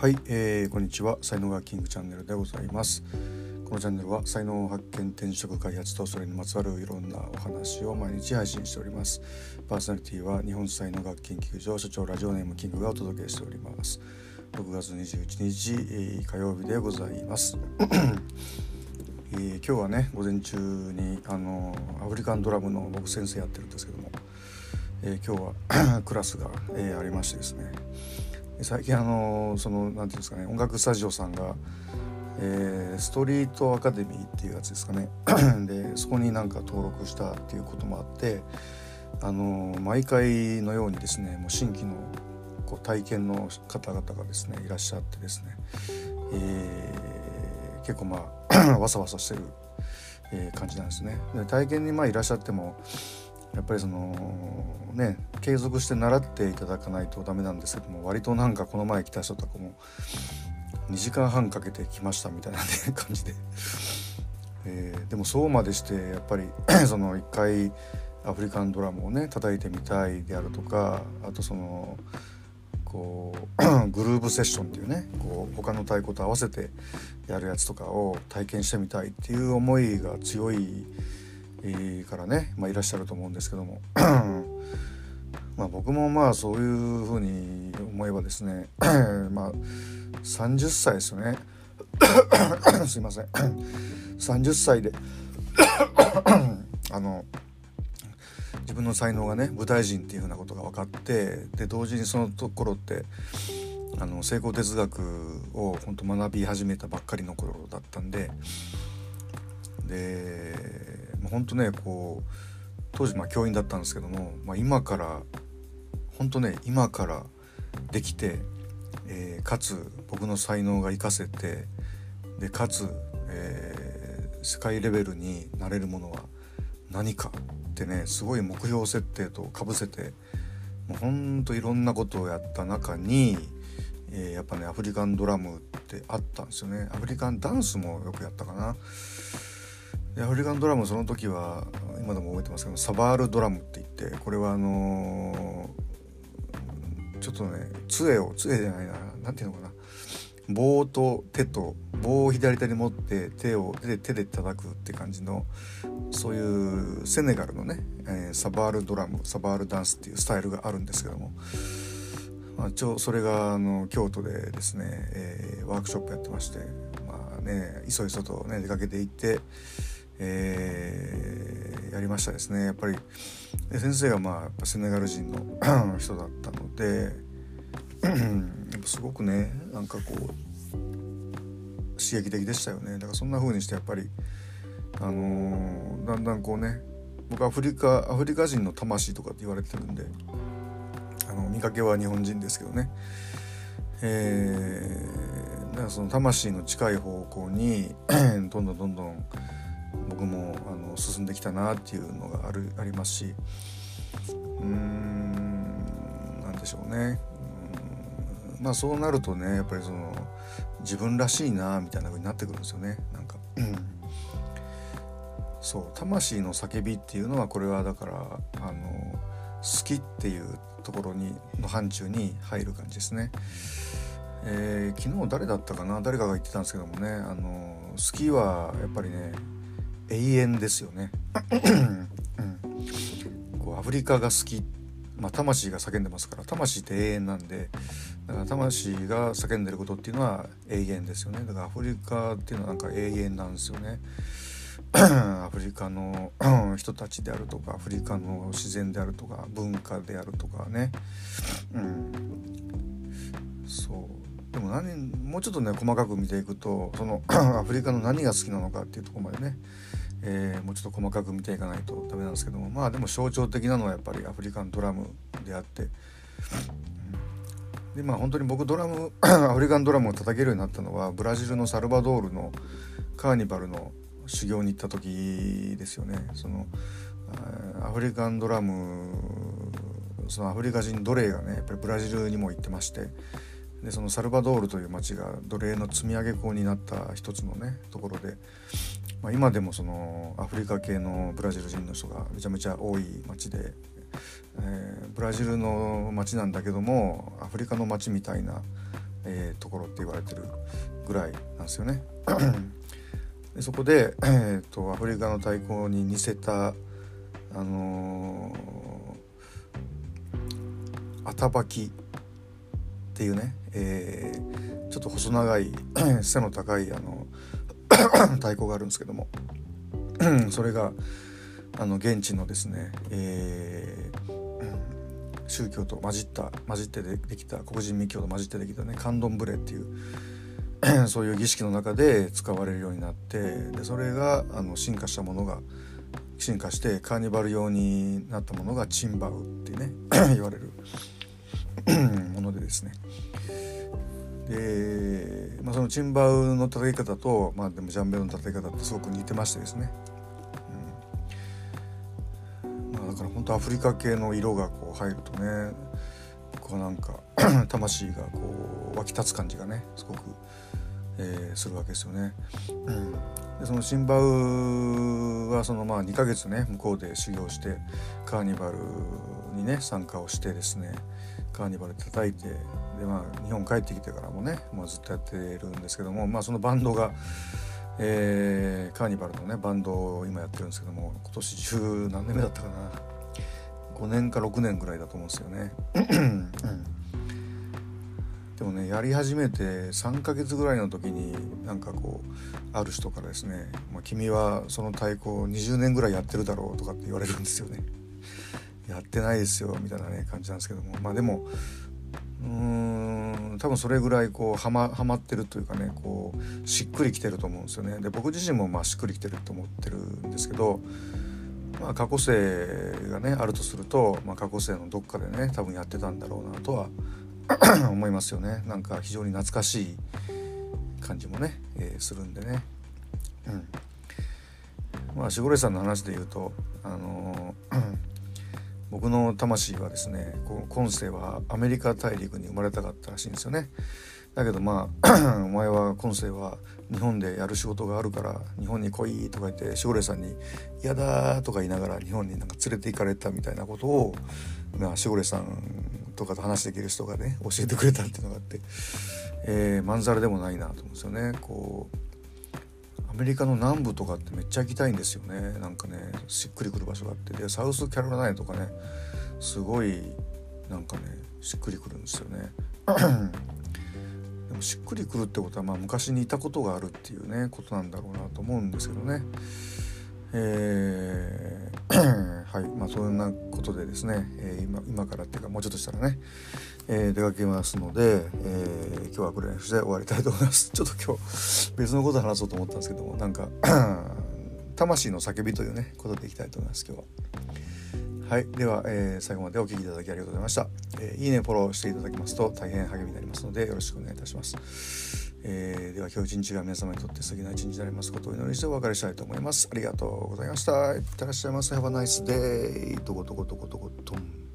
はい、えー、こんにちは。才能がキングチャンネルでございます。このチャンネルは才能発見転職開発とそれにまつわるいろんなお話を毎日配信しております。パーソナリティは日本才能学研究所所長ラジオネームキングがお届けしております。6月21日、えー、火曜日でございます。えー、今日はね午前中にあのアフリカンドラムの僕先生やってるんですけども、えー、今日は クラスが、えー、ありましてですね最近あのその何て言うんですかね音楽スタジオさんが、えー、ストリートアカデミーっていうやつですかね でそこになんか登録したっていうこともあってあの毎回のようにですねもう新規のこう体験の方々がですねいらっしゃってですね、えー、結構まあ わさわさしてる、え、感じなんですね。で体験にまあいらっしゃってもやっぱりそのね継続して習っていただかないとダメなんですけども割となんかこの前来た人とかも2時間半かけて来ましたみたいな、ね、感じで、えー、でもそうまでしてやっぱり その一回アフリカンドラムをね叩いてみたいであるとかあとそのこう グルーブセッションっていうねこう他の太鼓と合わせてやるやつとかを体験してみたいっていう思いが強いからね、まあ、いらっしゃると思うんですけども。まあ僕もまあそういうふうに思えばですね まあ30歳ですよね。すいません。30歳で あの自分の才能がね舞台人っていうふうなことが分かってで同時にそのところってあの成功哲学を本当学び始めたばっかりの頃だったんでで本当ねこう当時まあ教員だったんですけども、まあ、今から本当ね今からできて、えー、かつ僕の才能が生かせてでかつ、えー、世界レベルになれるものは何かってねすごい目標設定とかぶせてもうほんといろんなことをやった中に、えー、やっぱねアフリカンドラムってあったんですよねアフリカンダンスもよくやったかな。アフリカンドラムその時は今でも覚えてますけどサバールドラムって言ってこれはあのー、ちょっとね杖を杖じゃないな何ていうのかな。棒と手と棒を左手に持って手を手で手で叩くって感じのそういうセネガルのね、えー、サバールドラムサバールダンスっていうスタイルがあるんですけども、まあ、ちょそれがあの京都でですね、えー、ワークショップやってましてまあねいそいそとね出かけていってえー、やりましたですね。やっぱり先生がまあセネガル人の 人だったので やっぱすごくねなんかこう刺激的でしたよね。だからそんな風にしてやっぱりあのー、だんだんこうね僕アフリカアフリカ人の魂とかって言われてるんであの見かけは日本人ですけどね。えー、だからその魂の近い方向に どんどんどんどん僕もあの進んできたなっていうのがあるありますしうーん何でしょうねうんまあそうなるとねやっぱりその自分らしいなみたいな風になってくるんですよねなんか。そう魂の叫びっていうのはこれはだからあの好きっていうところにの範疇に入る感じですね。えー、昨日誰だったかな？誰かが言ってたんですけどもねあの好きはやっぱりね永遠ですよね、うん、こうアフリカが好き。まあ、魂が叫んでますから魂って永遠なんでだから魂が叫んでることっていうのは永遠ですよね。だからアフリカっていうのはなんか永遠なんですよね。アフリカの人たちであるとかアフリカの自然であるとか文化であるとかね。うん。そう。でも何もうちょっとね細かく見ていくとその アフリカの何が好きなのかっていうとこまでね。えー、もうちょっと細かく見ていかないとダメなんですけども。まあでも象徴的なのはやっぱりアフリカンドラムであって、でまあ本当に僕ドラム アフリカンドラムを叩けるようになったのはブラジルのサルバドールのカーニバルの修行に行った時ですよね。そのアフリカンドラムそのアフリカ人奴隷がねやっぱりブラジルにも行ってまして。でそのサルバドールという町が奴隷の積み上げ港になった一つのねところでまあ、今でもそのアフリカ系のブラジル人の人がめちゃめちゃ多い町で、えー、ブラジルの町なんだけどもアフリカの町みたいなえー、ところって言われてるぐらいなんですよね。でそこで、えーと、アフリカの太鼓に似せた、あのー、あたばきっていうね、えー、ちょっと細長い 背の高いあの 太鼓があるんですけども それがあの現地のですね、えー、宗教と混じった混じってできた黒人密教と混じってできたねカンドンブレっていうそういう儀式の中で使われるようになってでそれがあの進化したものが進化してカーニバル用になったものがチンバウってね言われる。ものでですね。で、まあ、そのチンバウの叩き方と、まあ、でもジャンベルの叩き方ってすごく似てましてですね、うん。まあ、だから本当アフリカ系の色がこう入るとねこうなんか 魂がこう湧き立つ感じがねすごくえー、するわけですよね。うん、でそのシンバウはそのまあ2ヶ月ね向こうで修行してカーニバルにね参加をしてですねカーニバル叩いてで、まあ、日本帰ってきてからもねもうずっとやってるんですけども、まあ、そのバンドが、えー、カーニバルのねバンドを今やってるんですけども今年中何年目だったかな5年か6年ぐらいだと思うんですよね。でもねやり始めて3ヶ月ぐらいの時になんかこうある人からですね「まあ、君はその太鼓20年ぐらいやってるだろう」とかって言われるんですよね。やってないですよみたいなね感じなんですけどもまあでもうーん多分それぐらいこうはまはまってるというかねこうしっくりきてると思うんですよね。で僕自身もまあしっくりきてると思ってるんですけど。まあ、過去性がねあるとすると、まあ、過去性のどっかでね多分やってたんだろうなとは 思いますよね。なんか非常に懐かしい感じもね、えー、するんでね。うん。まあ守護霊さんの話で言うとあのー、僕の魂はですねこう今世はアメリカ大陸に生まれたかったらしいんですよね。だけどまあ お前は今世は日本でやる仕事があるから日本に来いとか言って守護霊さんに「嫌だ」とか言いながら日本になんか連れて行かれたみたいなことを、まあ、守護霊さんとかと話できる人がね教えてくれたっていうのがあって、えー、まんざらでもないなと思うんですよね。こうアメリカの南部とかってめっちゃ行きたいんですよねなんかねしっくりくる場所があってでサウスキャロライナとかねすごいなんかねしっくりくるんですよね。でもしっくりくるってことはまあ昔にいたことがあるっていうねことなんだろうなと思うんですけどね。えー、はいまあそんなことでですね、えー、今今からっていうかもうちょっとしたらね、えー、出かけますので、えー、今日はこれにして終わりたいと思います ちょっと今日別のこと話そうと思ったんですけどもなんか 魂の叫びというねことでいきたいと思います今日は。はい。では、え、最後までお聴きいただきありがとうございました。え、いいね、フォローしていただきますと大変励みになりますのでよろしくお願いいたします。えー、では今日一日が皆様にとって素敵な一日になりますことをお祈りしてお別れしたいと思います。ありがとうございました。いってらっしゃいませ。Have a nice day. どこどこどこどこどん。